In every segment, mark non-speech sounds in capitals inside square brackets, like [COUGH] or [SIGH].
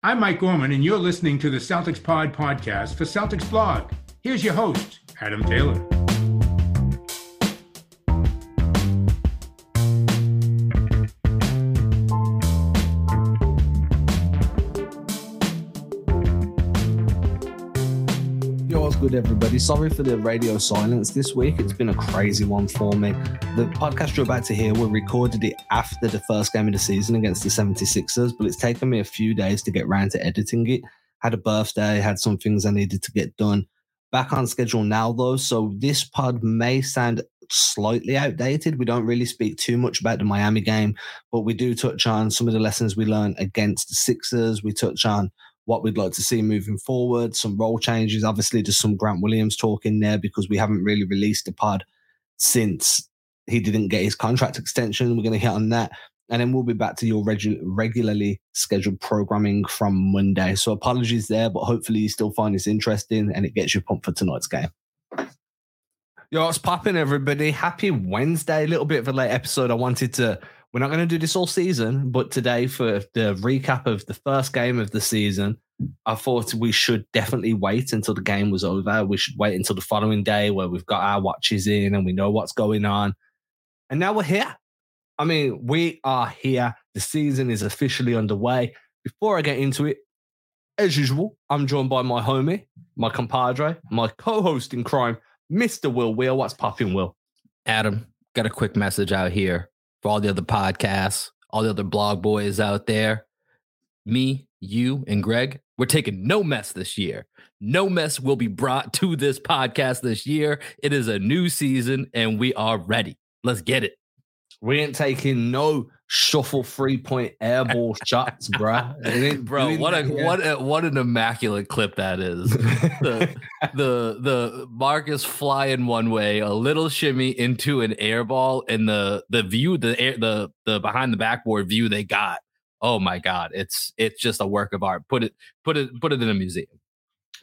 I'm Mike Gorman, and you're listening to the Celtics Pod podcast for Celtics Blog. Here's your host, Adam Taylor. Good, everybody? Sorry for the radio silence this week. It's been a crazy one for me. The podcast you're about to hear, we recorded it after the first game of the season against the 76ers, but it's taken me a few days to get around to editing it. Had a birthday, had some things I needed to get done. Back on schedule now, though, so this pod may sound slightly outdated. We don't really speak too much about the Miami game, but we do touch on some of the lessons we learned against the Sixers. We touch on what we'd like to see moving forward, some role changes. Obviously, there's some Grant Williams talk in there because we haven't really released a pod since he didn't get his contract extension. We're going to hit on that. And then we'll be back to your regu- regularly scheduled programming from Monday. So apologies there, but hopefully you still find this interesting and it gets you pumped for tonight's game. Yo, what's popping, everybody? Happy Wednesday. A little bit of a late episode. I wanted to we're not going to do this all season, but today for the recap of the first game of the season, I thought we should definitely wait until the game was over. We should wait until the following day where we've got our watches in and we know what's going on. And now we're here. I mean, we are here. The season is officially underway. Before I get into it, as usual, I'm joined by my homie, my compadre, my co-host in crime, Mr. Will Wheel. What's popping, Will? Adam, got a quick message out here for all the other podcasts, all the other blog boys out there. Me, you, and Greg, we're taking no mess this year. No mess will be brought [LAUGHS] to this podcast this year. It is a new season and we are ready. Let's get it. We ain't taking no shuffle three point airball shots, [LAUGHS] bro. bro, what a what a, what an immaculate clip that is. the [LAUGHS] the the Marcus flying one way, a little shimmy into an airball, and the the view, the air, the the behind the backboard view they got. Oh my god, it's it's just a work of art. Put it put it put it in a museum.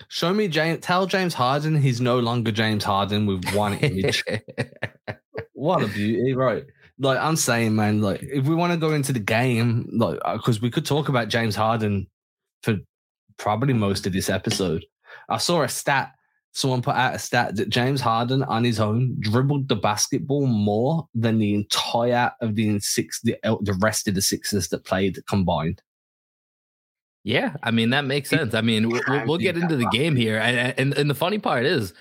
Show me James. Tell James Harden he's no longer James Harden with one image. [LAUGHS] what a beauty, right? Like I'm saying, man, like if we want to go into the game, like because uh, we could talk about James Harden for probably most of this episode. I saw a stat. Someone put out a stat that James Harden on his own dribbled the basketball more than the entire of the six the, uh, the rest of the Sixers that played combined. Yeah, I mean that makes sense. I mean, we'll, we'll get into the game here, and, and and the funny part is,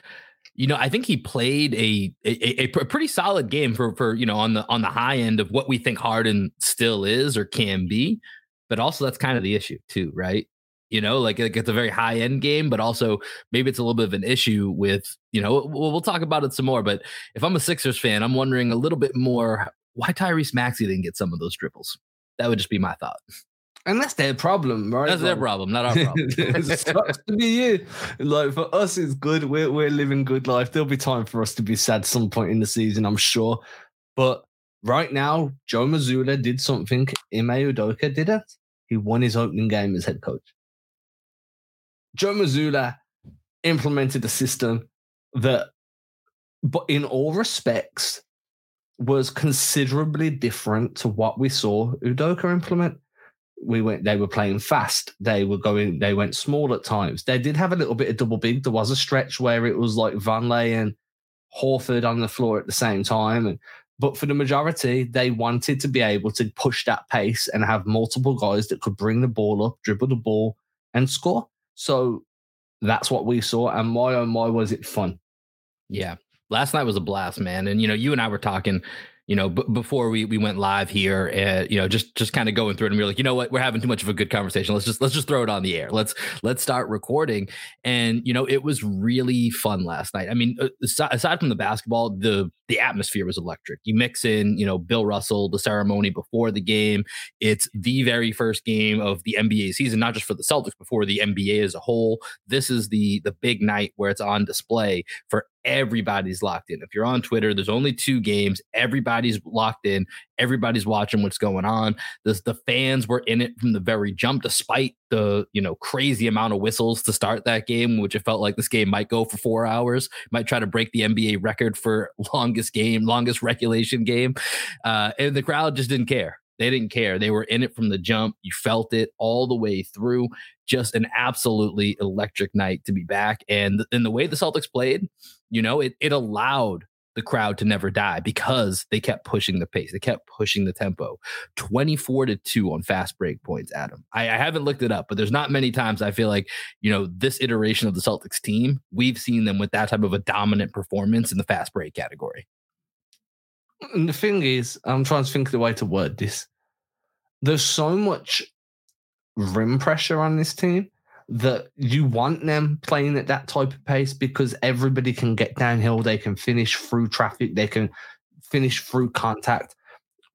you know, I think he played a, a, a pretty solid game for for you know on the on the high end of what we think Harden still is or can be, but also that's kind of the issue too, right? You know, like, like it's a very high end game, but also maybe it's a little bit of an issue with you know we'll, we'll talk about it some more. But if I'm a Sixers fan, I'm wondering a little bit more why Tyrese Maxey didn't get some of those dribbles. That would just be my thought. And that's their problem, right? That's like, their problem, not our problem. [LAUGHS] it sucks to be you. Like for us, it's good. We're we're living good life. There'll be time for us to be sad some point in the season, I'm sure. But right now, Joe Mazzulla did something Ime Udoka didn't. He won his opening game as head coach. Joe Mazzulla implemented a system that, but in all respects, was considerably different to what we saw Udoka implement we went they were playing fast. They were going they went small at times. They did have a little bit of double big. There was a stretch where it was like Vonleh and Horford on the floor at the same time. And but for the majority they wanted to be able to push that pace and have multiple guys that could bring the ball up dribble the ball and score. So that's what we saw. And my oh my was it fun? Yeah. Last night was a blast man. And you know you and i were talking you know, b- before we we went live here, and you know, just just kind of going through it, and we are like, you know what, we're having too much of a good conversation. Let's just let's just throw it on the air. Let's let's start recording. And you know, it was really fun last night. I mean, uh, aside from the basketball, the the atmosphere was electric. You mix in, you know, Bill Russell, the ceremony before the game. It's the very first game of the NBA season, not just for the Celtics, but for the NBA as a whole. This is the the big night where it's on display for everybody's locked in. If you're on Twitter, there's only two games. Everybody's locked in. Everybody's watching what's going on. The, the fans were in it from the very jump, despite the you know crazy amount of whistles to start that game, which it felt like this game might go for four hours. Might try to break the NBA record for [LAUGHS] longest game, longest regulation game, uh, and the crowd just didn't care They didn't care. They were in it from the jump. You felt it all the way through. Just an absolutely electric night to be back. And in the way the Celtics played, you know, it it allowed the crowd to never die because they kept pushing the pace. They kept pushing the tempo. 24 to 2 on fast break points, Adam. I, I, haven't looked it up, but there's not many times I feel like, you know, this iteration of the Celtics team, we've seen them with that type of a dominant performance in the fast break category. And the thing is, I'm trying to think of the way to word this. There's so much rim pressure on this team that you want them playing at that type of pace because everybody can get downhill, they can finish through traffic, they can finish through contact.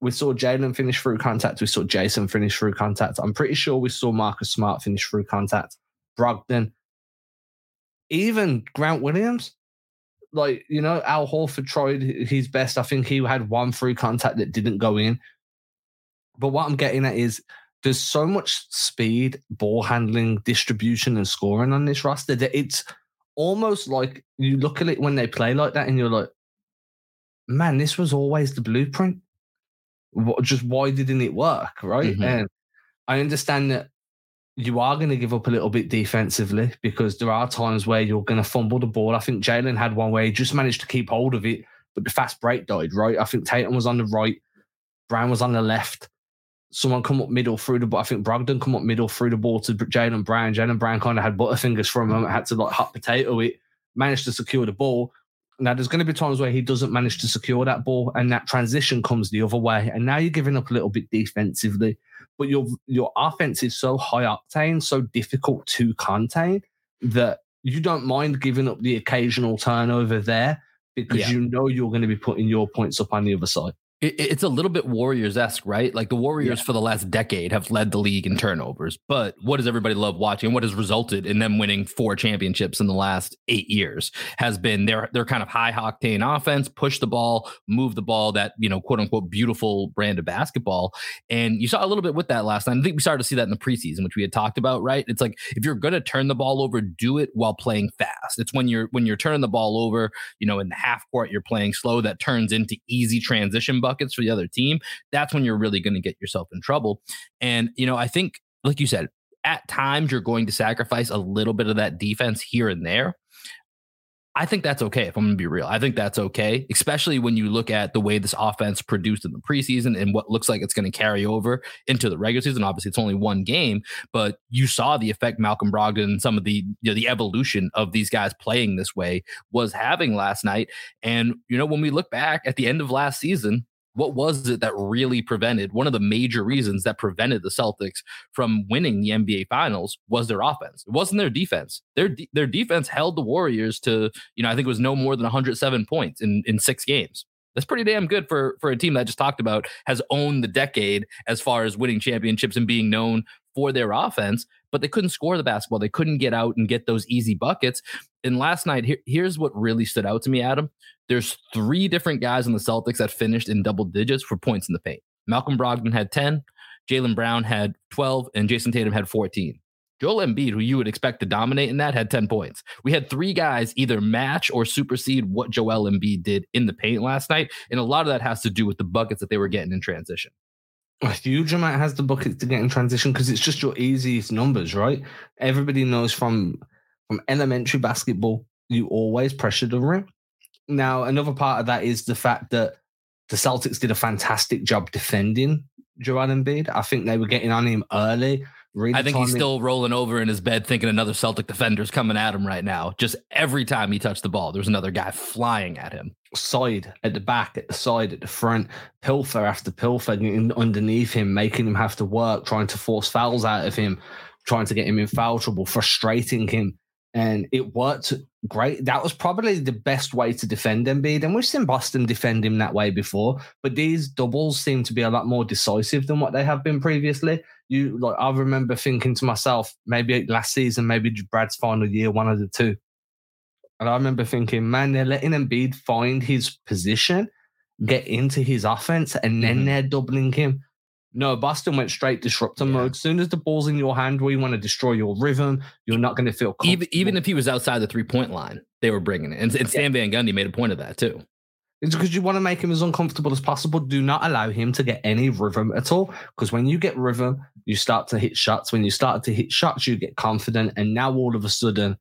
We saw Jaylen finish through contact. We saw Jayson finish through contact. I'm pretty sure we saw Marcus Smart finish through contact. Brogdon, even Grant Williams, like you know, Al Horford tried his best. I think he had one through contact that didn't go in. But what I'm getting at is there's so much speed, ball handling, distribution, and scoring on this roster that it's almost like you look at it when they play like that, and you're like, man, this was always the blueprint. Just why didn't it work, right? Mm-hmm. And I understand that you are going to give up a little bit defensively because there are times where you're going to fumble the ball. I think Jaylen had one where he just managed to keep hold of it, but the fast break died, right? I think Tatum was on the right, Brown was on the left someone come up middle through the ball. I think Brogdon come up middle through the ball to Jaylen Brown. Jaylen Brown kind of had butterfingers for a moment, had to like hot potato it, managed to secure the ball. Now there's going to be times where he doesn't manage to secure that ball, and that transition comes the other way. And now you're giving up a little bit defensively, but your your offense is so high octane, so difficult to contain that you don't mind giving up the occasional turnover there because yeah. you know you're going to be putting your points up on the other side it's a little bit Warriors esque, right? Like the Warriors yeah. for the last decade have led the league in turnovers, but what does everybody love watching? What has resulted in them winning four championships in the last eight years has been their their kind of high octane offense, push the ball, move the ball, that you know quote unquote beautiful brand of basketball. And you saw a little bit with that last night. I think we started to see that in the preseason, which we had talked about, right? It's like if you're going to turn the ball over, do it while playing fast. It's when you're when you're turning the ball over, you know, in the half court, you're playing slow. That turns into easy transition buckets for the other team, that's when you're really going to get yourself in trouble. And, you know, I think, like you said, at times you're going to sacrifice a little bit of that defense here and there. I think that's okay if I'm going to be real. I think that's okay, especially when you look at the way this offense produced in the preseason and what looks like it's going to carry over into the regular season. Obviously, it's only one game, but you saw the effect Malcolm Brogdon and some of the you know, the evolution of these guys playing this way was having last night. And you know, when we look back at the end of last season, what was it that really prevented one of the major reasons that prevented the Celtics from winning the NBA finals was their offense. It wasn't their defense. Their their defense held the Warriors to, you know, I think it was no more than 107 points in in 6 games. That's pretty damn good for for a team that I just talked about has owned the decade as far as winning championships and being known for their offense, but they couldn't score the basketball. They couldn't get out and get those easy buckets. And last night, here, here's what really stood out to me, Adam. There's three different guys on the Celtics that finished in double digits for points in the paint. Malcolm Brogdon had 10, Jaylen Brown had 12, and Jayson Tatum had 14. Joel Embiid, who you would expect to dominate in that, had 10 points. We had three guys either match or supersede what Joel Embiid did in the paint last night. And a lot of that has to do with the buckets that they were getting in transition a huge amount has the buckets to get in transition because it's just your easiest numbers, right? Everybody knows from from elementary basketball, you always pressure the rim. Now, another part of that is the fact that the Celtics did a fantastic job defending Joel Embiid. I think they were getting on him early. Really I think he's still rolling over in his bed thinking another Celtic defender's coming at him right now. Just every time he touched the ball, there was another guy flying at him. Side, at the back, at the side, at the front, pilfer after pilfer underneath him, making him have to work, trying to force fouls out of him, trying to get him in foul trouble, frustrating him and it worked great. That was probably the best way to defend Embiid, and we've seen Boston defend him that way before. But these doubles seem to be a lot more decisive than what they have been previously. You like, I remember thinking to myself, maybe last season, maybe Brad's final year, one of the two. And I remember thinking, man, they're letting Embiid find his position, get into his offense, and then mm-hmm. they're doubling him. No, Boston went straight disruptor yeah. mode. As soon as the ball's in your hand, we want to destroy your rhythm. You're not going to feel even even if he was outside the three point line, they were bringing it. And, and Stan yeah. Van Gundy made a point of that too. It's because you want to make him as uncomfortable as possible. Do not allow him to get any rhythm at all. Because when you get rhythm, you start to hit shots. When you start to hit shots, you get confident. And now all of a sudden,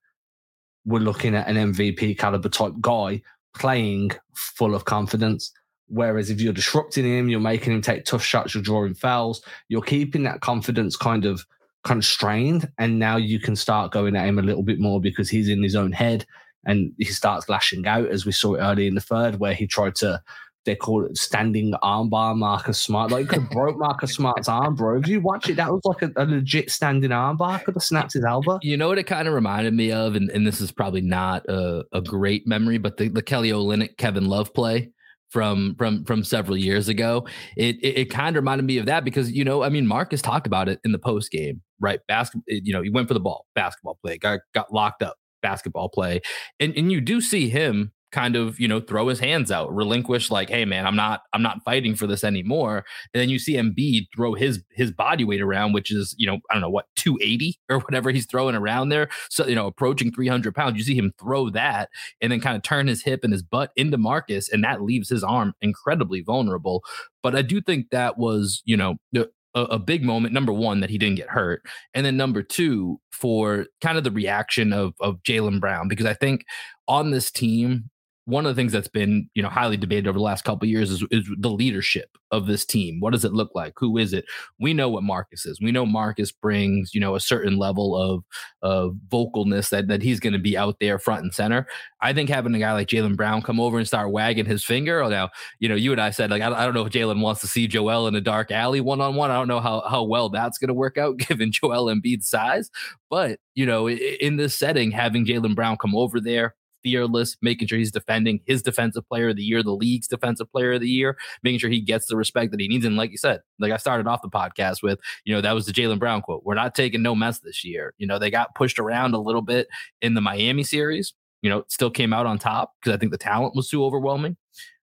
we're looking at an MVP caliber type guy playing full of confidence. Whereas if you're disrupting him, you're making him take tough shots, you're drawing fouls, you're keeping that confidence kind of constrained. And now you can start going at him a little bit more because he's in his own head and he starts lashing out, as we saw it early in the third, where he tried to. They call it standing armbar Marcus Smart. Like could broke Marcus Smart's arm, bro. If you watch it, that was like a, a legit standing armbar. Could have snapped his elbow. You know what it kind of reminded me of, and, and this is probably not a, a great memory, but the, the Kelly Olynyk Kevin Love play from from from several years ago. It, it, it kind of reminded me of that because you know, I mean, Marcus talked about it in the post game, right? Basketball, you know, he went for the ball, basketball play, got got locked up, basketball play. And and you do see him kind of you know throw his hands out relinquish like hey man i'm not i'm not fighting for this anymore and then you see Embiid throw his his body weight around which is you know i don't know what 280 or whatever he's throwing around there so you know approaching 300 pounds you see him throw that and then kind of turn his hip and his butt into marcus and that leaves his arm incredibly vulnerable but i do think that was you know a, a, big moment. Number one, that he didn't get hurt, and then number two, for kind of the reaction of of Jaylen Brown, because I think on this team, one of the things that's been you know highly debated over the last couple years is, is the leadership of this team. What does it look like? Who is it? We know what marcus is. We know marcus brings you know a certain level of of vocalness that that he's going to be out there front and center. I think having a guy like jaylen brown come over and start wagging his finger now you know you and i said like i, I don't know if jaylen wants to see joel in a dark alley one-on-one. I don't know how, how well that's going to work out [LAUGHS] given joel Embiid's size. But you know in this setting having jaylen brown come over there fearless, making sure he's defending his defensive player of the year, the league's defensive player of the year, making sure he gets the respect that he needs. And like you said, like I started off the podcast with, you know, that was the Jaylen Brown quote. We're not taking no mess this year. You know, they got pushed around a little bit in the Miami series. You know, still came out on top because I think the talent was too overwhelming.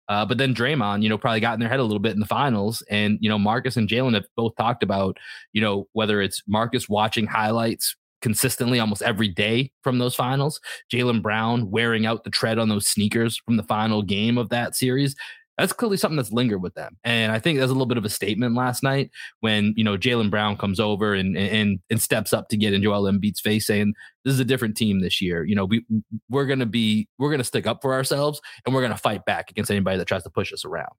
Uh, but then Draymond, you know, probably got in their head a little bit in the finals. And, you know, Marcus and Jaylen have both talked about, you know, whether it's Marcus watching highlights consistently almost every day from those finals. Jaylen Brown wearing out the tread on those sneakers from the final game of that series. That's clearly something that's lingered with them. And I think there's a little bit of a statement last night when, you know, Jaylen Brown comes over and, and and steps up to get in Joel Embiid's face saying, this is a different team this year. You know, we we're gonna be we're gonna stick up for ourselves and we're gonna fight back against anybody that tries to push us around.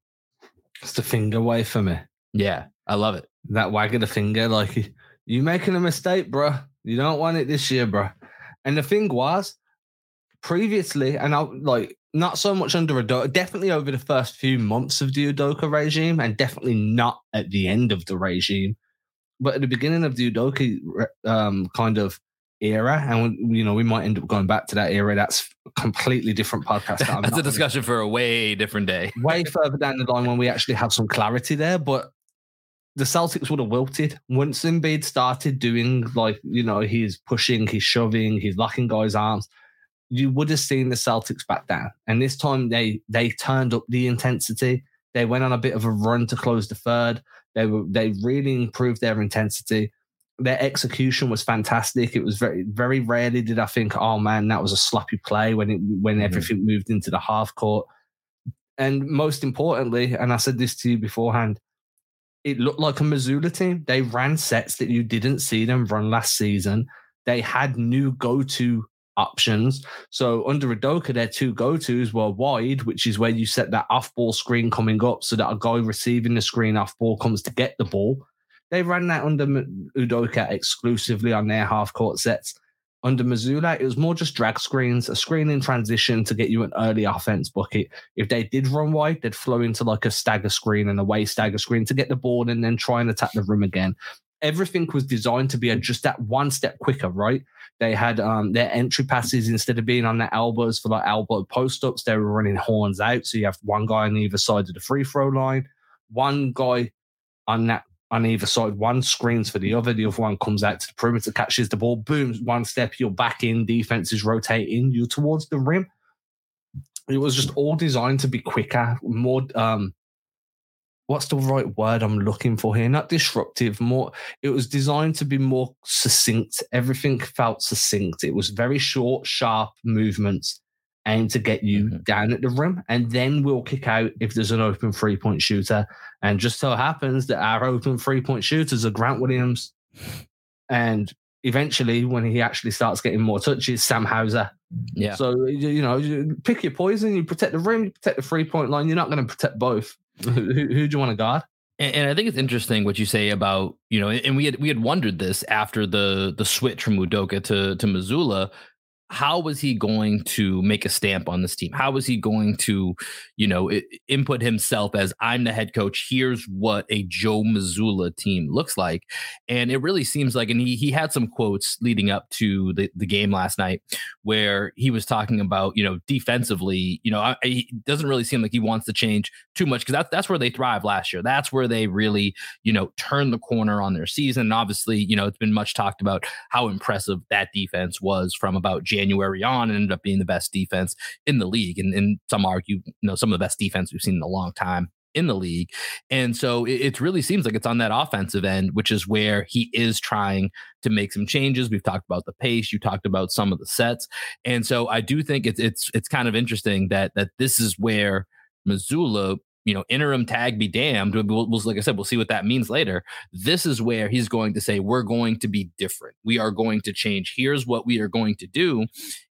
It's the finger way for me. Yeah, I love it. That wagging the finger, like you making a mistake, bro. You don't want it this year, bro. And the thing was, previously, and I like not so much under Udoka, definitely over the first few months of the Udoka regime, and definitely not at the end of the regime, but at the beginning of the Udoka um, kind of era, and you know we might end up going back to that era. That's a completely different podcast. That [LAUGHS] That's a discussion for a way different day. way further down the line when we actually have some clarity there, but the Celtics would have wilted once Embiid started doing like you know he's pushing, he's shoving, he's locking guys' arms. You would have seen the Celtics back down, and this time they they turned up the intensity. They went on a bit of a run to close the third. They were they really improved their intensity. Their execution was fantastic. It was very very rarely did I think, oh man, that was a sloppy play when it when mm-hmm. everything moved into the half court. And most importantly, and I said this to you beforehand, it looked like a Mazzulla team. They ran sets that you didn't see them run last season. They had new go-to options. So under Udoka, their two go-tos were wide, which is where you set that off-ball screen coming up so that a guy receiving the screen off-ball comes to get the ball. They ran that under Udoka exclusively on their half-court sets. Under Mazzulla, it was more just drag screens, a screen in transition to get you an early offense bucket. If they did run wide, they'd flow into like a stagger screen and a way stagger screen to get the ball and then try and attack the rim again. Everything was designed to be just that one step quicker, right? They had um, their entry passes instead of being on their elbows for like elbow post ups, they were running horns out. So you have one guy on either side of the free throw line, one guy on that on either side. One screens for the other, the other one comes out to the perimeter, catches the ball, boom, one step, you're back in, defense is rotating, you're towards the rim. It was just all designed to be quicker, more um what's the right word I'm looking for here? Not disruptive, more it was designed to be more succinct. Everything felt succinct. It was very short, sharp movements aim to get you mm-hmm. down at the rim, and then we'll kick out if there's an open three point shooter. And just so happens that our open three point shooters are Grant Williams, and eventually, when he actually starts getting more touches, Sam Hauser. Yeah. So you know, you pick your poison. You protect the rim, you protect the three point line. You're not going to protect both. who, who do you want to guard? And, and, I think it's interesting what you say about you know, and we had we had wondered this after the the switch from Udoka to to Mazzulla how was he going to make a stamp on this team? How was he going to, you know, input himself as I'm the head coach? Here's what a Joe Mazzulla team looks like, and it really seems like, and he he had some quotes leading up to the the game last night where he was talking about, you know, defensively, you know, it doesn't really seem like he wants to change too much because that's that's where they thrive last year. That's where they really, you know, turn the corner on their season. And obviously, you know, it's been much talked about how impressive that defense was from about. January on and ended up being the best defense in the league. And, and some argue, you know, some of the best defense we've seen in a long time in the league. And so it, it, really seems like it's on that offensive end, which is where he is trying to make some changes. We've talked about the pace, you talked about some of the sets. And so I do think it's it's it's kind of interesting that that this is where Mazzulla you know, interim tag be damned. We'll, we'll, like I said, we'll see what that means later. This is where he's going to say, we're going to be different. We are going to change. Here's what we are going to do.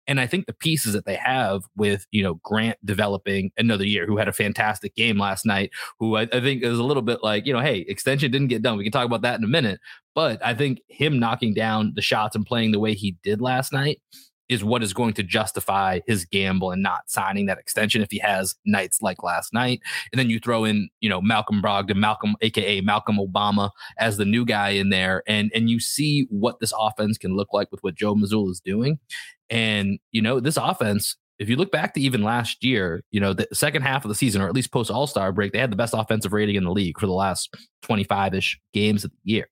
And I think the pieces that they have with, you know, Grant developing another year, who had a fantastic game last night, who I, I think is a little bit like, you know, hey, extension didn't get done. We can talk about that in a minute. But I think him knocking down the shots and playing the way he did last night is what is going to justify his gamble and not signing that extension if he has nights like last night. And then you throw in, you know, Malcolm Brogdon, Malcolm, aka Malcolm Obama, as the new guy in there, and and you see what this offense can look like with what Joe Mazzulla is doing. And you know, this offense. If you look back to even last year, you know, the second half of the season, or at least post All Star break, they had the best offensive rating in the league for the last 25 ish games of the year.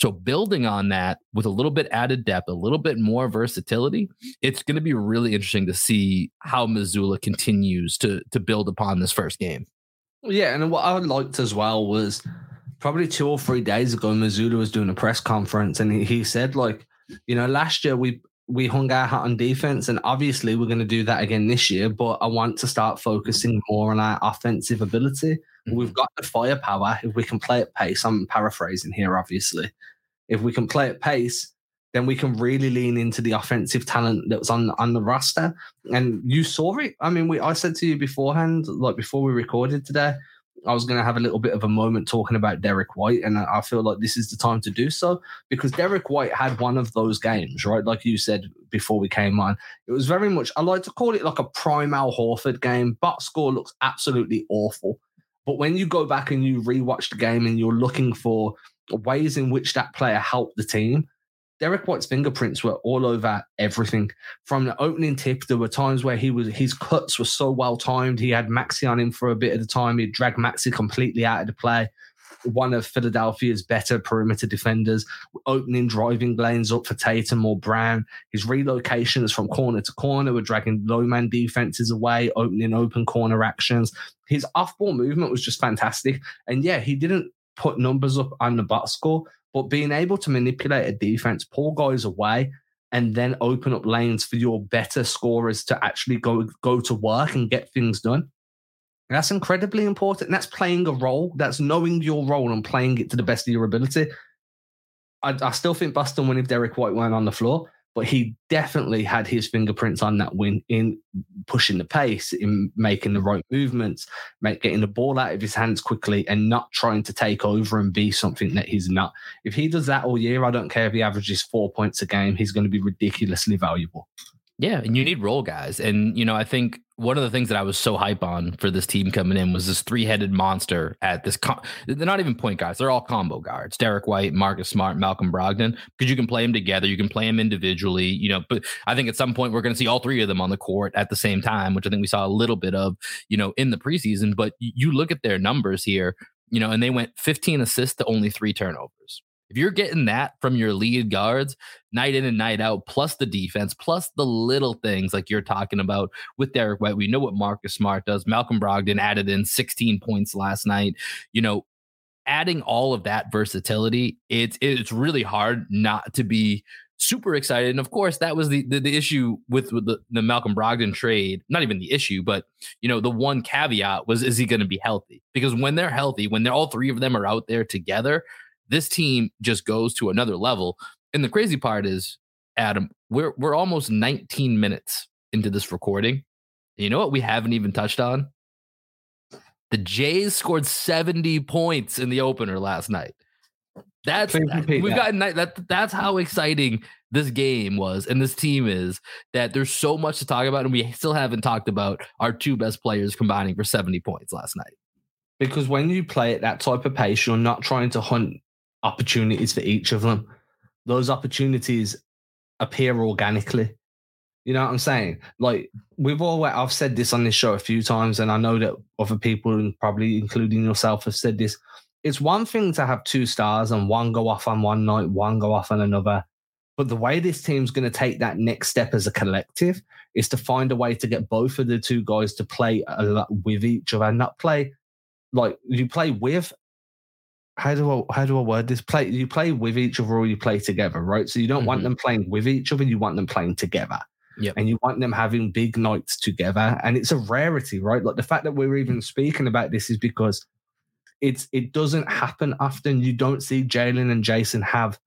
So building on that with a little bit added depth, a little bit more versatility, it's going to be really interesting to see how Mazzulla continues to to build upon this first game. Yeah, and what I liked as well was probably two or three days ago, Mazzulla was doing a press conference, and he, he said like, you know, last year we we hung our hat on defense, and obviously we're going to do that again this year. But I want to start focusing more on our offensive ability. Mm-hmm. We've got the firepower if we can play at pace. I'm paraphrasing here, obviously if we can play at pace, then we can really lean into the offensive talent that was on on the roster. And you saw it. I mean, we I said to you beforehand, like before we recorded today, I was going to have a little bit of a moment talking about Derrick White, and I feel like this is the time to do so because Derrick White had one of those games, right? Like you said before we came on, it was very much. I like to call it like a prime Al Horford game. But score looks absolutely awful, but when you go back and you rewatch the game and you're looking for ways in which that player helped the team. Derrick White's fingerprints were all over everything. From the opening tip, there were times where he was his cuts were so well timed. He had Maxey on him for a bit of the time. He dragged Maxey completely out of the play. One of Philadelphia's better perimeter defenders, opening driving lanes up for Tatum or Brown. His relocations from corner to corner were dragging low man defenses away, opening open corner actions. His off ball movement was just fantastic. And yeah, he didn't put numbers up on the box score, but being able to manipulate a defense, pull guys away, and then open up lanes for your better scorers to actually go go to work and get things done. That's incredibly important. That's playing a role. That's knowing your role and playing it to the best of your ability. I, I still think Boston win if Derrick White weren't on the floor but he definitely had his fingerprints on that win in pushing the pace, in making the right movements, make, getting the ball out of his hands quickly, and not trying to take over and be something that he's not. If he does that all year, I don't care if he averages four points a game, he's going to be ridiculously valuable. Yeah, and you need role guys. And, you know, I think one of the things that I was so hype on for this team coming in was this three headed monster at this. Com- they're not even point guards; they're all combo guards. Derrick White, Marcus Smart, Malcolm Brogdon, because you can play them together, you can play them individually. You know, but I think at some point we're going to see all three of them on the court at the same time, which I think we saw a little bit of, you know, in the preseason. But you look at their numbers here, you know, and they went 15 assists to only three turnovers. If you're getting that from your lead guards night in and night out, plus the defense, plus the little things like you're talking about with Derrick White, we know what Marcus Smart does. Malcolm Brogdon added in 16 points last night. You know, adding all of that versatility, it's it's really hard not to be super excited. And of course, that was the the, the issue with, with the, the Malcolm Brogdon trade. Not even the issue, but you know, the one caveat was is he going to be healthy? Because when they're healthy, when they're all three of them are out there together, this team just goes to another level. And the crazy part is, Adam, we're we're almost 19 minutes into this recording. And you know what we haven't even touched on? The Jays scored 70 points in the opener last night. That's that, we've that. gotten that. That's how exciting this game was, and this team is. That there's so much to talk about, and we still haven't talked about our two best players combining for 70 points last night. Because when you play at that type of pace, you're not trying to hunt opportunities for each of them. Those opportunities appear organically. You know what I'm saying? Like we've all I've said this on this show a few times, and I know that other people, and probably including yourself, have said this it's one thing to have two stars and one go off on one night, one go off on another. But the way this team's going to take that next step as a collective is to find a way to get both of the two guys to play a lot with each other, not play like you play with. How do I how do I word this? Play you play with each other or you play together, right? So you don't mm-hmm. want them playing with each other, you want them playing together. Yep. And you want them having big nights together. And it's a rarity, right? Like the fact that we're even speaking about this is because it's it doesn't happen often. You don't see Jaylen and Jayson have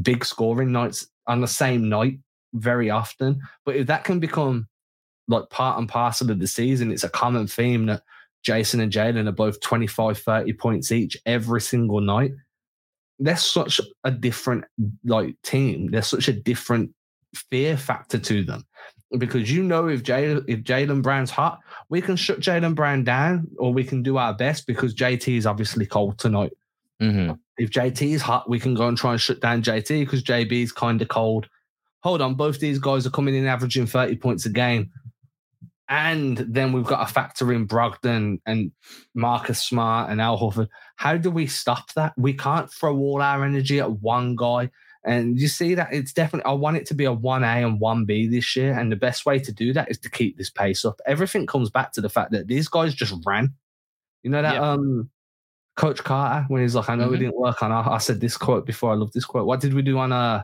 big scoring nights on the same night very often. But if that can become like part and parcel of the season, it's a common theme that Jayson and Jaylen are both 25, 30 points each every single night. They're such a different like team. They're such a different fear factor to them because you know if Jay if Jaylen Brown's hot, we can shut Jaylen Brown down, or we can do our best because JT is obviously cold tonight. Mm-hmm. If JT is hot, we can go and try and shut down JT because JB is kind of cold. Hold on, both these guys are coming in averaging 30 points a game. And then we've got a factor in Brogdon and Marcus Smart and Al Horford. How do we stop that? We can't throw all our energy at one guy and you see that it's definitely, I want it to be a 1A and 1B this year. And the best way to do that is to keep this pace up. Everything comes back to the fact that these guys just ran. You know that yeah. um Coach Carter, when he's like, I know mm-hmm. we didn't work on I said this quote before. I love this quote. What did we do on uh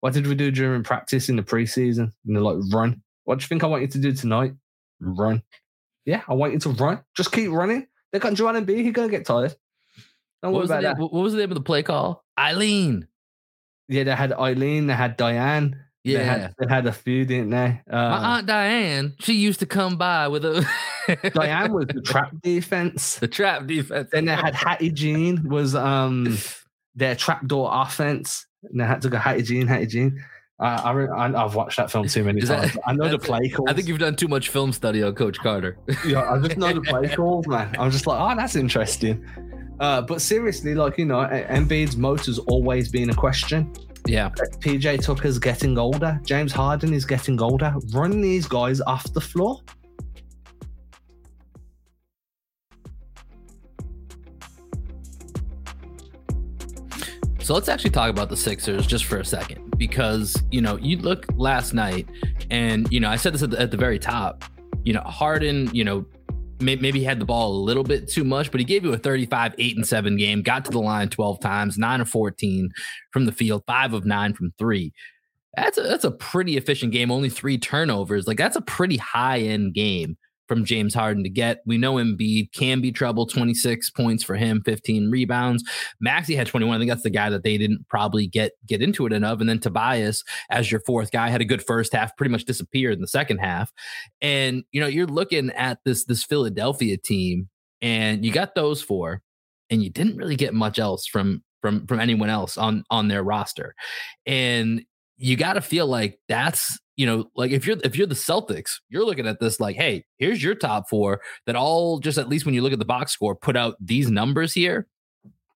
what did we do during practice in the preseason? And they're like, run. What do you think I want you to do tonight? Run. Yeah, I want you to run. Just keep running. They can't got Joel Embiid. He's gonna get tired. Don't what worry about that. What was the name of the play call? Eileen. Yeah, they had Eileen, they had Diane. Yeah, they had, they had a few, didn't they? Uh, My aunt Diane, she used to come by with a. [LAUGHS] Diane was the trap defense. The trap defense. Then they had Hattie Jean was um their trapdoor offense. And they had to go Hattie Jean, Hattie Jean. Uh, I, I, have watched that film too many times. I know the [LAUGHS] play calls. I think you've done too much film study on Coach Carter. [LAUGHS] yeah, I just know the play [LAUGHS] calls, man. I'm just like, oh, that's interesting. Uh, but seriously, like you know, Embiid's motor's always been a question. Yeah. PJ Tucker's getting older. James Harden is getting older. Run these guys off the floor. So let's actually talk about the Sixers just for a second because, you know, you look last night and, you know, I said this at the, at the very top, you know, Harden, you know, maybe he had the ball a little bit too much, but he gave you a 35, 8 and 7 game, got to the line 12 times, 9 of 14 from the field, 5 of 9 from 3. That's a, that's a pretty efficient game, only 3 turnovers. Like that's a pretty high end game from James Harden to get. We know Embiid can be trouble, 26 points for him, 15 rebounds. Maxey had 21. I think that's the guy that they didn't probably get get into it enough. And then Tobias, as your fourth guy, had a good first half, pretty much disappeared in the second half. And you know, you're looking at this this Philadelphia team, and you got those four, and you didn't really get much else from from from anyone else on on their roster. And you got to feel like that's you know, like if you're if you're the Celtics, you're looking at this like, hey, here's your top four that all just at least when you look at the box score, put out these numbers here.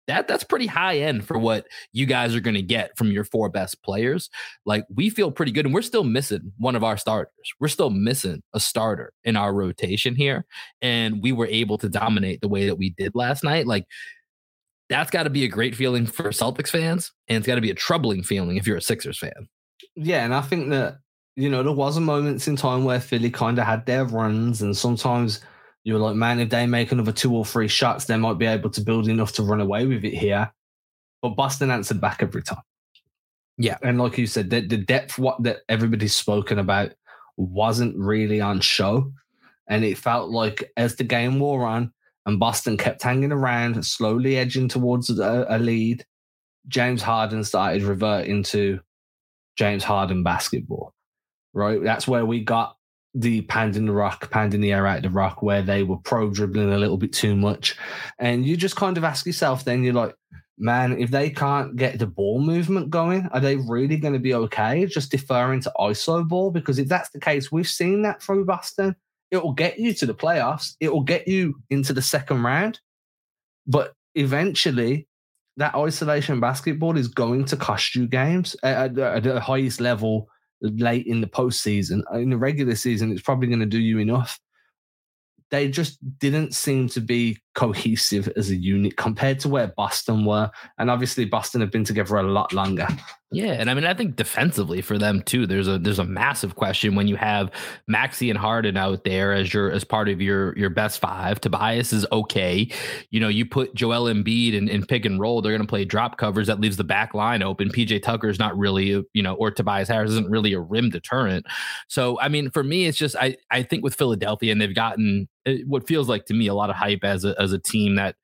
That that's pretty high end for what you guys are going to get from your four best players. Like we feel pretty good, and we're still missing one of our starters. We're still missing a starter in our rotation here, and we were able to dominate the way that we did last night. Like that's got to be a great feeling for Celtics fans, and it's got to be a troubling feeling if you're a Sixers fan. Yeah, and I think that you know, there was a moments in time where Philly kind of had their runs, and sometimes you were like, man, if they make another two or three shots, they might be able to build enough to run away with it here. But Boston answered back every time. Yeah. And like you said, the, the depth what that everybody's spoken about wasn't really on show. And it felt like as the game wore on and Boston kept hanging around, slowly edging towards a, a lead, James Harden started reverting to James Harden basketball. Right. That's where we got the pounding the rock, pounding the air out of the rock, where they were pro dribbling a little bit too much. And you just kind of ask yourself, then you're like, man, if they can't get the ball movement going, are they really going to be okay just deferring to ISO ball? Because if that's the case, we've seen that through Boston. It will get you to the playoffs, it will get you into the second round. But eventually, that isolation basketball is going to cost you games at, at, at the highest level late in the postseason. Uh, in the regular season, it's probably going to do you enough. They just didn't seem to be cohesive as a unit compared to where Boston were. And obviously, Boston have been together a lot longer. Yeah, and I mean, I think defensively for them too, there's a there's a massive question when you have Maxey and Harden out there as your as part of your your best five. Tobias is okay. You know, you put Joel Embiid in, in pick and roll, they're going to play drop covers. That leaves the back line open. PJ Tucker is not really, you know, or Tobias Harris isn't really a rim deterrent. So, I mean, for me, it's just I I think with Philadelphia and they've gotten eh, what feels like to me a lot of hype as a as a team that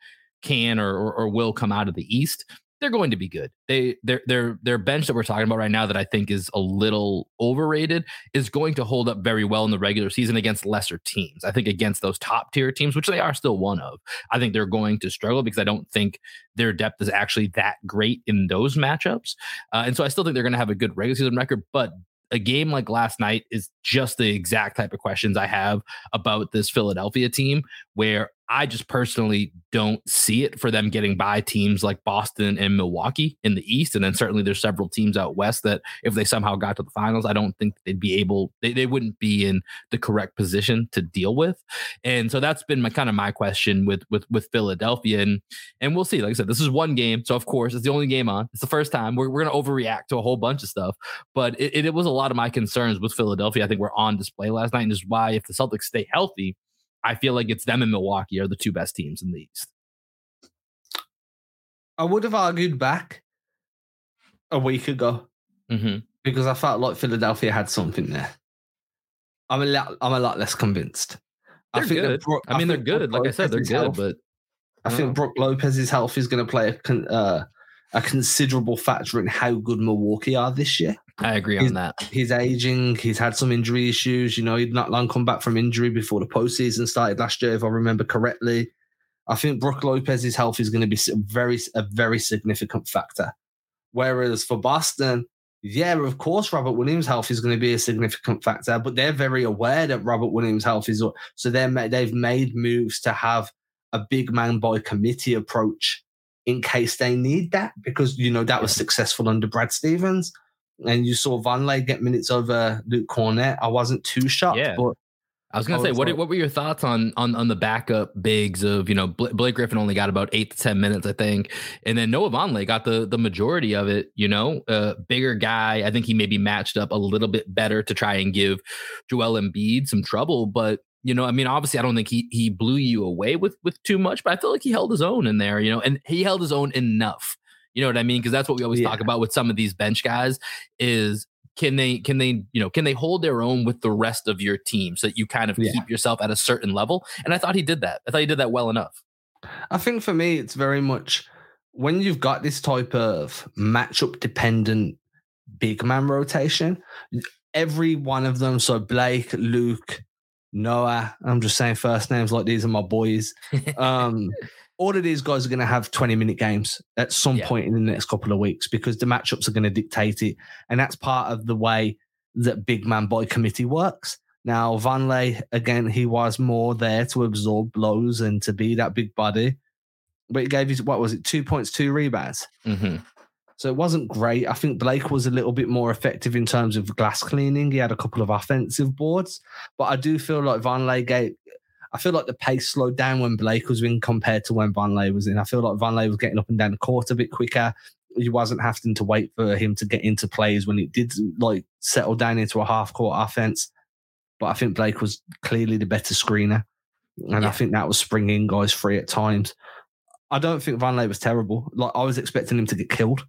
can or, or, or will come out of the East they're going to be good. They their their their bench that we're talking about right now that I think is a little overrated is going to hold up very well in the regular season against lesser teams. I think against those top tier teams, which they are still one of, I think they're going to struggle because I don't think their depth is actually that great in those matchups. Uh, and so I still think they're going to have a good regular season record, but a game like last night is just the exact type of questions I have about this Philadelphia team, where I just personally don't see it for them getting by teams like Boston and Milwaukee in the East. And then certainly there's several teams out West that if they somehow got to the finals, I don't think they'd be able, they, they wouldn't be in the correct position to deal with. And so that's been my kind of my question with with with Philadelphia. And and we'll see. Like I said, this is one game. So of course it's the only game on. It's the first time. We're, we're gonna overreact to a whole bunch of stuff. But it, it was a lot of my concerns with Philadelphia. I think we're on display last night. And is why if the Celtics stay healthy, I feel like it's them and Milwaukee are the two best teams in the East. I would have argued back a week ago mm-hmm. because I felt like Philadelphia had something there. I'm a lot, I'm a lot less convinced. They're I think good. Brook, I mean, they're good. Brook like I said, they're good, health, but I, I think Brook Lopez's health is going to play a, uh, a considerable factor in how good Milwaukee are this year. I agree he's, on that. He's aging. He's had some injury issues. You know, he'd not long come back from injury before the postseason started last year, if I remember correctly. I think Brook Lopez's health is going to be very a very significant factor. Whereas for Boston, yeah, of course, Robert Williams' health is going to be a significant factor, but they're very aware that Robert Williams' health is so they're they've made moves to have a big man by committee approach in case they need that because you know that was successful under Brad Stevens and you saw Vonleh get minutes over Luke Kornet. I wasn't too shocked, yeah. but I was gonna say, what what were your thoughts on on on the backup bigs of you know Blake Griffin only got about eight to ten minutes, I think, and then Noah Vonleh got the the majority of it. You know, uh, bigger guy. I think he maybe matched up a little bit better to try and give Joel Embiid some trouble, but you know, I mean, obviously, I don't think he he blew you away with with too much, but I feel like he held his own in there. You know, and he held his own enough you know what I mean? Because that's what we always yeah. talk about with some of these bench guys is can they can they you know can they hold their own with the rest of your team so that you kind of yeah. keep yourself at a certain level? And I thought he did that. I thought he did that well enough. I think for me, it's very much when you've got this type of matchup dependent big man rotation, every one of them. So Blake, Luke, Noah. I'm just saying first names like these are my boys. [LAUGHS] Um, all of these guys are going to have 20 minute games at some yeah. point in the next couple of weeks because the matchups are going to dictate it. And that's part of the way that big man by committee works. Now, Vonleh, again, he was more there to absorb blows and to be that big body. But he gave you, what was it, two points, two rebounds? Mm-hmm. So it wasn't great. I think Blake was a little bit more effective in terms of glass cleaning. He had a couple of offensive boards, but I do feel like Vonleh gave, I feel like the pace slowed down when Blake was in compared to when Vonleh was in. I feel like Vonleh was getting up and down the court a bit quicker. He wasn't having to wait for him to get into plays when it did like settle down into a half court offense. But I think Blake was clearly the better screener. And yeah. I think that was springing guys free at times. I don't think Vonleh was terrible. Like I was expecting him to get killed.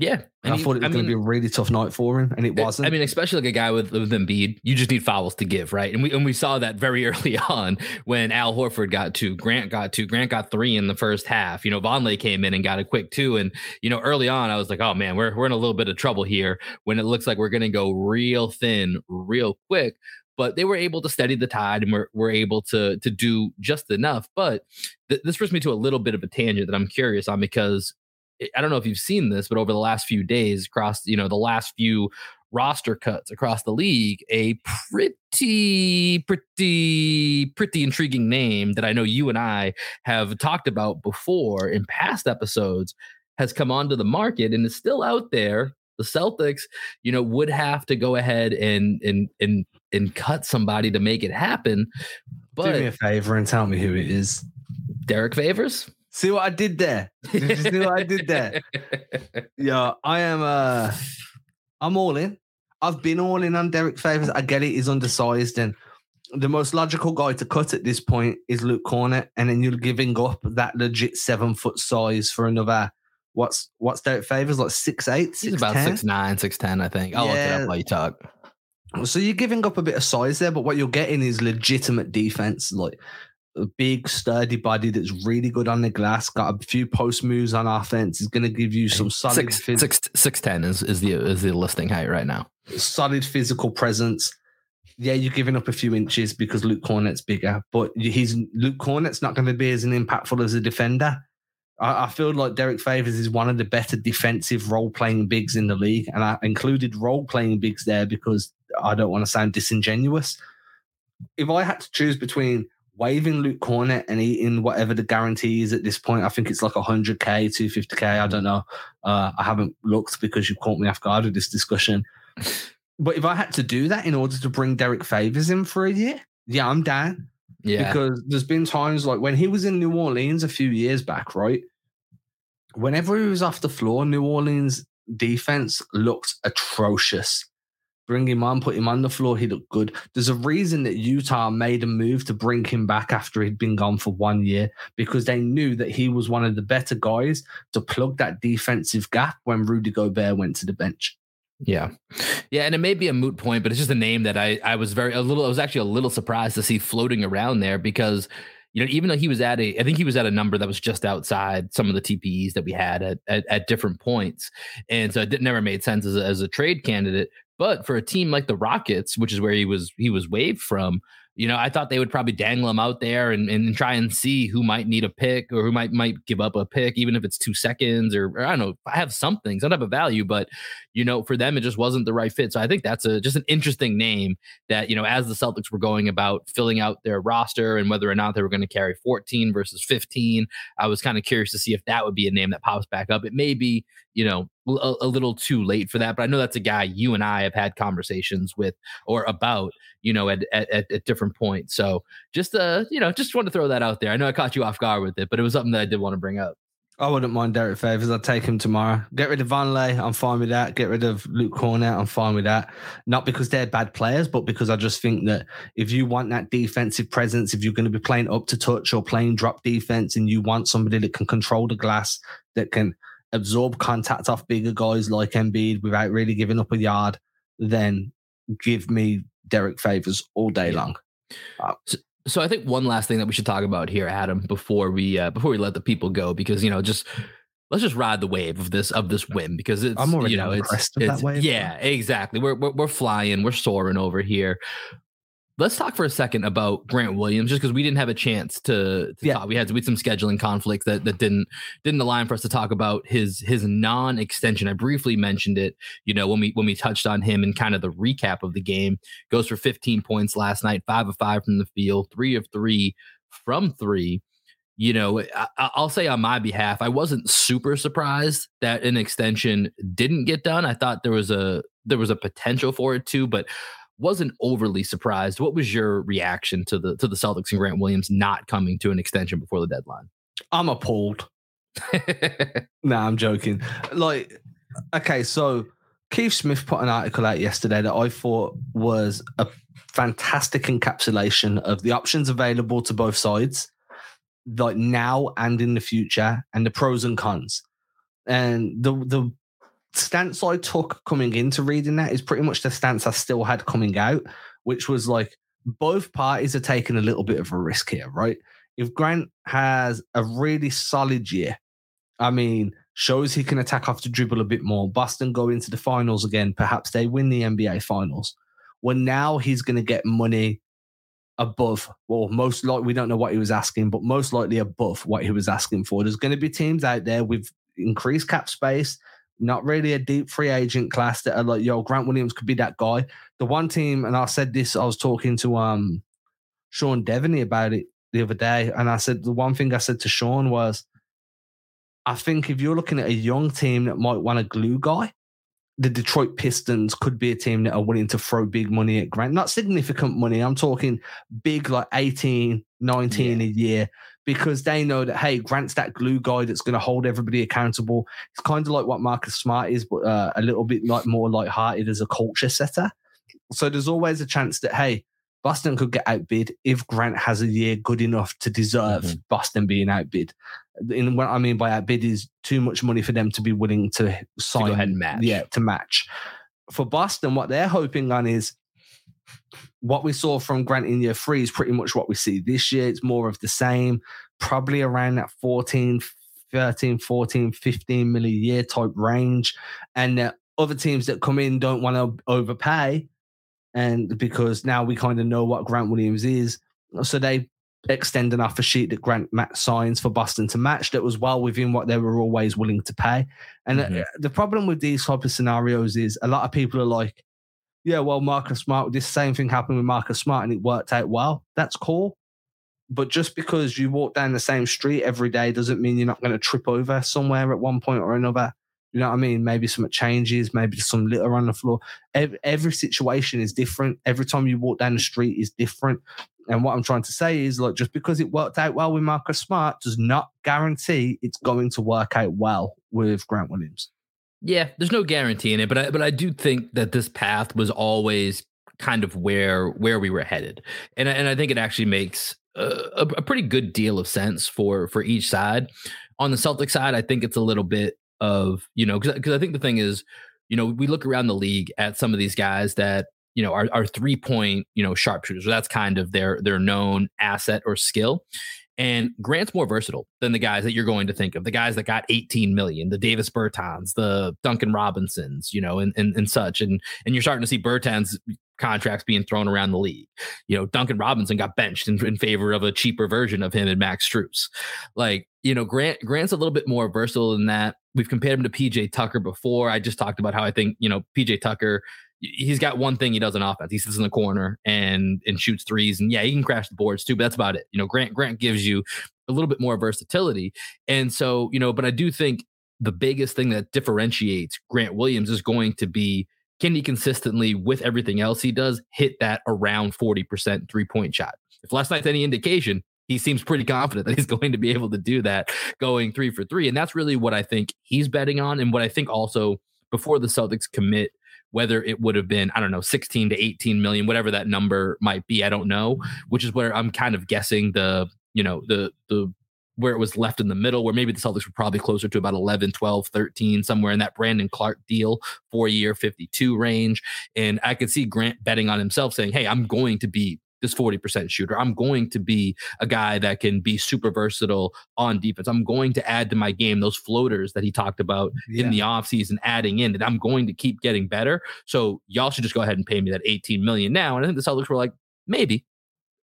Yeah, and I he, thought it was going to be a really tough night for him, and it wasn't. I mean, especially like a guy with, with Embiid, you just need fouls to give, right? And we and we saw that very [LAUGHS] early on when Al Horford got two, Grant got two, Grant got three in the first half. You know, Vonleh came in and got a quick two, and you know, early on, I was like, oh man, we're we're in a little bit of trouble here when it looks like we're going to go real thin, real quick. But they were able to steady the tide and were, were able to to do just enough. But th- this brings me to a little bit of a tangent that I'm curious on because I don't know if you've seen this, but over the last few days, across you know the last few roster cuts across the league, a pretty, pretty, pretty intriguing name that I know you and I have talked about before in past episodes has come onto the market and is still out there. The Celtics, you know, would have to go ahead and and and and cut somebody to make it happen. But do me a favor and tell me who it is. Derrick Favors. See what I did there? [LAUGHS] Did you see what I did there? Yeah, I am. uh I'm all in. I've been all in on Derrick Favors. I get it. He's undersized, and the most logical guy to cut at this point is Luke Kornet, and then you're giving up that legit seven foot size for another. What's what's Derrick Favors like six eight? Six, He's about 10? six nine, six ten, I think. I'll yeah. look it up while you talk. So you're giving up a bit of size there, but what you're getting is legitimate defense. Like a big, sturdy body that's really good on the glass. Got a few post moves on offense. Is going to give you some solid. Six, phys- six, six ten is is the is the listing height right now. Solid physical presence. Yeah, you're giving up a few inches because Luke Kornet's bigger, but he's Luke Kornet's not going to be as an impactful as a defender. I, I feel like Derrick Favors is one of the better defensive role playing bigs in the league, and I included role playing bigs there because I don't want to sound disingenuous. If I had to choose between waiving Luke Kornet and eating whatever the guarantee is at this point. I think it's like 100k, 250k. I don't know. Uh, I haven't looked because you caught me off guard with this discussion. But if I had to do that in order to bring Derrick Favors in for a year, yeah, I'm down. Yeah. Because there's been times like when he was in New Orleans a few years back, right? Whenever he was off the floor, New Orleans defense looked atrocious bring him on, put him on the floor. He looked good. There's a reason that Utah made a move to bring him back after he'd been gone for one year because they knew that he was one of the better guys to plug that defensive gap when Rudy Gobert went to the bench. Yeah. Yeah. And it may be a moot point, but it's just a name that I, I was very, a little, I was actually a little surprised to see floating around there because, you know, even though he was at a, I think he was at a number that was just outside some of the TPEs that we had at, at, at different points. And so it never made sense as a, as a trade candidate. But for a team like the Rockets, which is where he was he was waived from, you know, I thought they would probably dangle him out there and, and try and see who might need a pick or who might might give up a pick, even if it's two seconds or, or I don't know, I have something, some type of value, but you know, for them it just wasn't the right fit. So I think that's a just an interesting name that, you know, as the Celtics were going about filling out their roster and whether or not they were going to carry 14 versus 15, I was kind of curious to see if that would be a name that pops back up. It may be, you know, a, a little too late for that, but I know that's a guy you and I have had conversations with or about you know, at, at, at different points. So just, uh, you know, just want to throw that out there. I know I caught you off guard with it, but it was something that I did want to bring up. I wouldn't mind Derrick Favors. I'd take him tomorrow. Get rid of Van Vonleh. I'm fine with that. Get rid of Luke Kornet. I'm fine with that. Not because they're bad players, but because I just think that if you want that defensive presence, if you're going to be playing up to touch or playing drop defense and you want somebody that can control the glass, that can absorb contact off bigger guys like Embiid without really giving up a yard, then give me Derrick Favors all day long. Uh, so, so, I think one last thing that we should talk about here, Adam, before we uh, before we let the people go, because you know, just let's just ride the wave of this of this win because it's I'm already you know it's, it's yeah exactly. We're, we're we're flying we're soaring over here Let's talk for a second about Grant Williams, just because we didn't have a chance to, to yeah. talk. We had, we had some scheduling conflicts that, that didn't didn't align for us to talk about his his non-extension. I briefly mentioned it, you know, when we when we touched on him and kind of the recap of the game. Goes for 15 points last night, five of five from the field, three of three from three you know, I, will say on my behalf, I wasn't super surprised that an extension didn't get done. I thought there was a there was a potential for it too, but wasn't overly surprised. What was your reaction to the to the Celtics and Grant Williams not coming to an extension before the deadline? I'm appalled. [LAUGHS] nah, I'm joking. Like, okay, so Keith Smith put an article out yesterday that I thought was a fantastic encapsulation of the options available to both sides, like now and in the future, and the pros and cons. And the the stance I took coming into reading that is pretty much the stance I still had coming out, which was like both parties are taking a little bit of a risk here, right? If Grant has a really solid year, I mean, shows he can attack off the dribble a bit more, Boston go into the finals again, perhaps they win the NBA finals. Well, now he's going to get money above, well, most likely, we don't know what he was asking, but most likely above what he was asking for. There's going to be teams out there with increased cap space, not really a deep free agent class that are like, yo, Grant Williams could be that guy. The one team, and I said this, I was talking to um Sean Deveney about it the other day, and I said the one thing I said to Sean was, I think if you're looking at a young team that might want a glue guy, the Detroit Pistons could be a team that are willing to throw big money at Grant. Not significant money. I'm talking big, like 18, 19 yeah. a year, because they know that, hey, Grant's that glue guy that's going to hold everybody accountable. It's kind of like what Marcus Smart is, but uh, a little bit like more light-hearted as a culture setter. So there's always a chance that, hey, Boston could get outbid if Grant has a year good enough to deserve mm-hmm. Boston being outbid. And what I mean by outbid is too much money for them to be willing to sign. To go ahead and match. Yeah, to match. For Boston, what they're hoping on is what we saw from Grant in year three is pretty much what we see this year. It's more of the same, probably around that 14, 13, 14, 15 million a year type range. And uh, other teams that come in don't want to overpay and because now we kind of know what Grant Williams is, so they extend an offer sheet that Grant Matt signs for Boston to match that was well within what they were always willing to pay. And uh, mm-hmm. the problem with these type of scenarios is a lot of people are like, yeah, well, Marcus Smart, this same thing happened with Marcus Smart and it worked out well. That's cool. But just because you walk down the same street every day doesn't mean you're not going to trip over somewhere at one point or another. You know what I mean? Maybe some changes, maybe some litter on the floor. Every, every situation is different. Every time you walk down the street is different. And what I'm trying to say is, like, just because it worked out well with Marcus Smart does not guarantee it's going to work out well with Grant Williams. Yeah, there's no guarantee in it, but I, but I do think that this path was always kind of where where we were headed, and and I think it actually makes a, a pretty good deal of sense for for each side. On the Celtic side, I think it's a little bit of you know because I think the thing is you know we look around the league at some of these guys that you know are, are three point you know sharpshooters. So that's kind of their their known asset or skill and Grant's more versatile than the guys that you're going to think of. The guys that got 18 million, the Davis Bertans, the Duncan Robinsons, you know, and, and, and such. And and you're starting to see Bertans contracts being thrown around the league. You know, Duncan Robinson got benched in, in favor of a cheaper version of him and Max Strus. Like, you know, Grant Grant's a little bit more versatile than that. We've compared him to PJ Tucker before. I just talked about how I think, you know, PJ Tucker he's got one thing he does on offense. He sits in the corner and and shoots threes, and yeah, he can crash the boards too. But that's about it. You know, Grant Grant gives you a little bit more versatility, and so you know. But I do think the biggest thing that differentiates Grant Williams is going to be can he consistently, with everything else he does, hit that around forty percent three point shot. If last night's any indication, he seems pretty confident that he's [LAUGHS] going to be able to do that going three for three. And that's really what I think he's betting on. And what I think also before the Celtics commit whether it would have been, I don't know, 16 to 18 million, whatever that number might be. I don't know, which is where I'm kind of guessing the, you know, the, the, where it was left in the middle, where maybe the Celtics were probably closer to about 11, 12, 13, somewhere in that Brandon Clarke deal, four year, 52 range. And I could see Grant betting on himself saying, Hey, I'm going to be this 40% shooter. I'm going to be a guy that can be super versatile on defense. I'm going to add to my game those floaters that he talked about yeah. in the offseason, adding in that I'm going to keep getting better. So y'all should just go ahead and pay me that 18 million now. And I think the Celtics were like, maybe.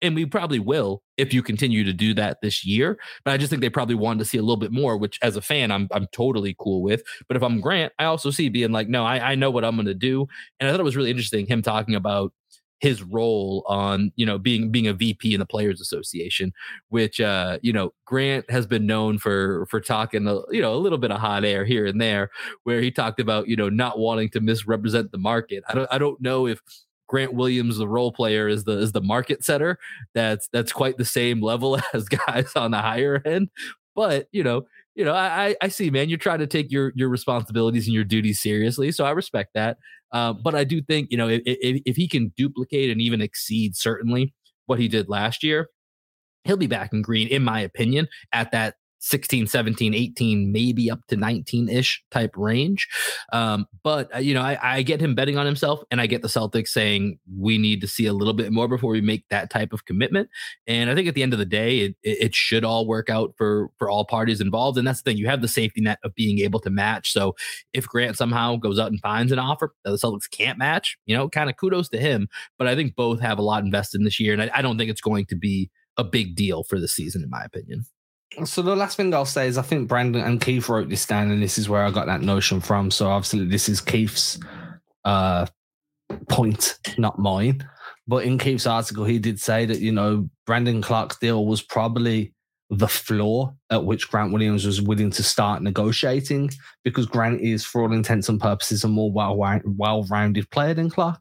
And we probably will if you continue to do that this year. But I just think they probably wanted to see a little bit more, which as a fan, I'm I'm totally cool with. But if I'm Grant, I also see being like, no, I, I know what I'm gonna do. And I thought it was really interesting him talking about his role on you know being being a VP in the Players Association, which uh, you know Grant has been known for for talking a, you know a little bit of hot air here and there, where he talked about you know not wanting to misrepresent the market. I don't I don't know if Grant Williams, the role player, is the is the market setter. That's that's quite the same level [LAUGHS] as guys on the higher end. But you know, you know, I I see, man, you're trying to take your your responsibilities and your duties seriously, so I respect that. Uh, but I do think, you know, if, if, if he can duplicate and even exceed certainly what he did last year, he'll be back in green, in my opinion, at that 16, 17, 18, maybe up to 19 ish type range. Um, but, uh, you know, I, I, get him betting on himself and I get the Celtics saying we need to see a little bit more before we make that type of commitment. And I think at the end of the day, it, it should all work out for, for all parties involved. And that's the thing, you have the safety net of being able to match. So if Grant somehow goes out and finds an offer that the Celtics can't match, you know, kind of kudos to him. But I think both have a lot invested in this year. And I, I don't think it's going to be a big deal for the season, in my opinion. So the last thing I'll say is I think Brandon and Keith wrote this down, and this is where I got that notion from. So obviously this is Keith's uh, point, not mine. But in Keith's article, he did say that you know Brandon Clarke's deal was probably the floor at which Grant Williams was willing to start negotiating because Grant is, for all intents and purposes, a more well well rounded player than Clarke.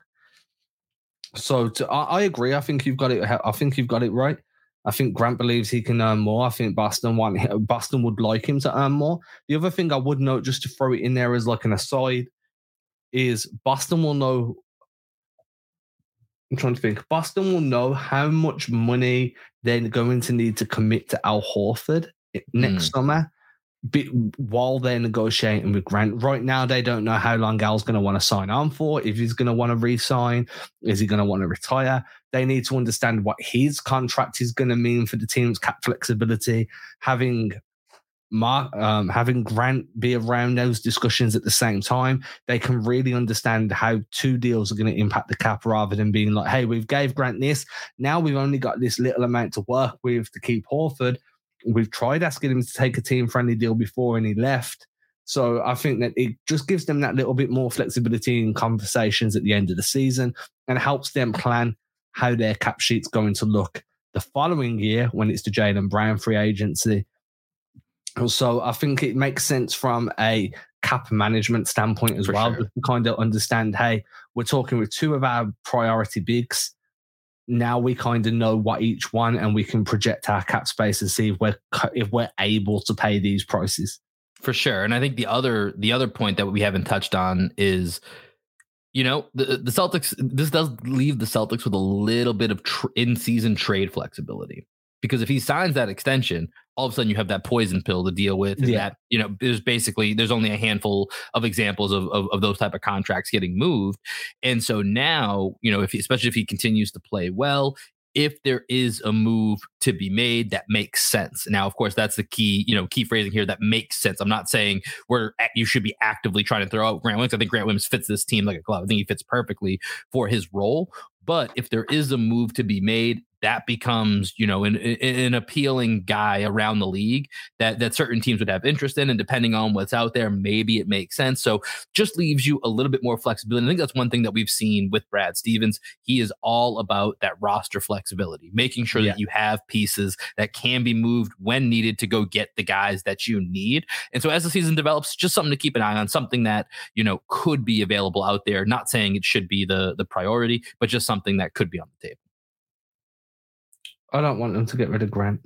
So to, I, I, agree. I think you've got it. I think you've got it right. I think Grant believes he can earn more. I think Boston want [LAUGHS] Boston would like him to earn more. The other thing I would note, just to throw it in there as like an aside, is Boston will know. I'm trying to think. Boston will know how much money they're going to need to commit to Al Horford next mm. summer while they're negotiating with Grant. Right now, they don't know how long Al's going to want to sign on for. If he's going to want to resign, is he going to want to retire? They need to understand what his contract is going to mean for the team's cap flexibility. Having Mark, um, having Grant be around those discussions at the same time, they can really understand how two deals are going to impact the cap rather than being like, hey, we've gave Grant this. Now we've only got this little amount to work with to keep Horford We've tried asking him to take a team friendly deal before and he left. So I think that it just gives them that little bit more flexibility in conversations at the end of the season and helps them plan how their cap sheet's going to look the following year when it's the Jaylen Brown free agency. So I think it makes sense from a cap management standpoint as For well sure. to kind of understand, hey, we're talking with two of our priority bigs now we kind of know what each one and we can project our cap space and see if we're if we're able to pay these prices for sure and i think the other the other point that we haven't touched on is you know the, the celtics this does leave the celtics with a little bit of tr- in-season trade flexibility because if he signs that extension all of a sudden you have that poison pill to deal with and yeah. that you know there's basically there's only a handful of examples of, of, of those type of contracts getting moved and so now you know if he, especially if he continues to play well if there is a move to be made that makes sense. Now, of course, that's the key, you know, key phrasing here that makes sense. I'm not saying where you should be actively trying to throw out Grant Williams. I think Grant Williams fits this team like a glove. I think he fits perfectly for his role. But if there is a move to be made, that becomes you know an, an appealing guy around the league that that certain teams would have interest in and depending on what's out there maybe it makes sense. So just leaves you a little bit more flexibility. I think that's one thing that we've seen with brad stevens. He is all about that roster flexibility making sure yeah. that you have pieces that can be moved when needed to go get the guys that you need. And so as the season develops just something to keep an eye on something that you know could be available out there. Not saying it should be the the priority but just something that could be on the table I don't want them to get rid of Grant.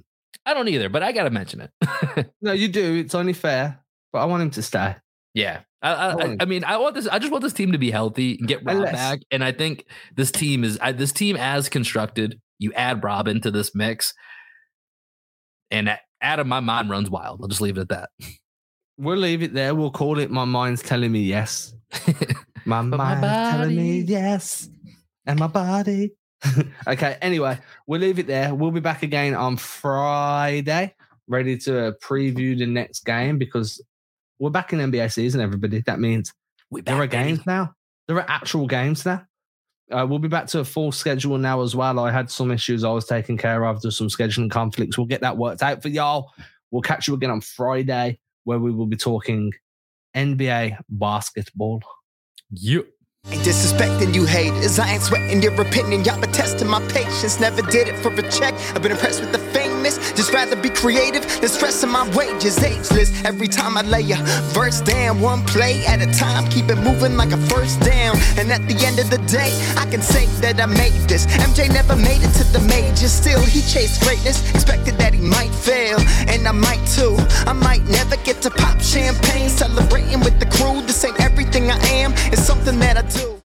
I don't either, but I got to mention it. [LAUGHS] no, you do. It's only fair, but I want him to stay. Yeah. I, I, I, mean, I want this. I just want this team to be healthy and get Rob Unless, back. And I think this team is I, this team as constructed. You add Rob into this mix, and Adam, my mind runs wild. I'll just leave it at that. We'll leave it there. We'll call it. My mind's telling me yes. [LAUGHS] my mind's my telling me yes, and my body [LAUGHS] okay. Anyway, we'll leave it there. We'll be back again on Friday, ready to preview the next game because we're back in NBA season, everybody. That means back, there are games baby. now. There are actual games now. Uh, we'll be back to a full schedule now as well. I had some issues I was taking care of. There's some scheduling conflicts. We'll get that worked out for y'all. We'll catch you again on Friday where we will be talking NBA basketball. Yep. Ain't disrespecting you haters. I ain't sweating your opinion. Y'all been testing my patience. Never did it for a check. I've been impressed with the famous. Just rather be creative than stressing my wages. Ageless. Every time I lay a verse down, one play at a time. Keep it moving like a first down. And at the end of the day, I can say that I made this. MJ never made it to the majors. Still, he chased greatness. Expected that he might fail. And I might too. I might never get to pop champagne. Celebrating with the crew. This ain't everything I am. It's something that I do do.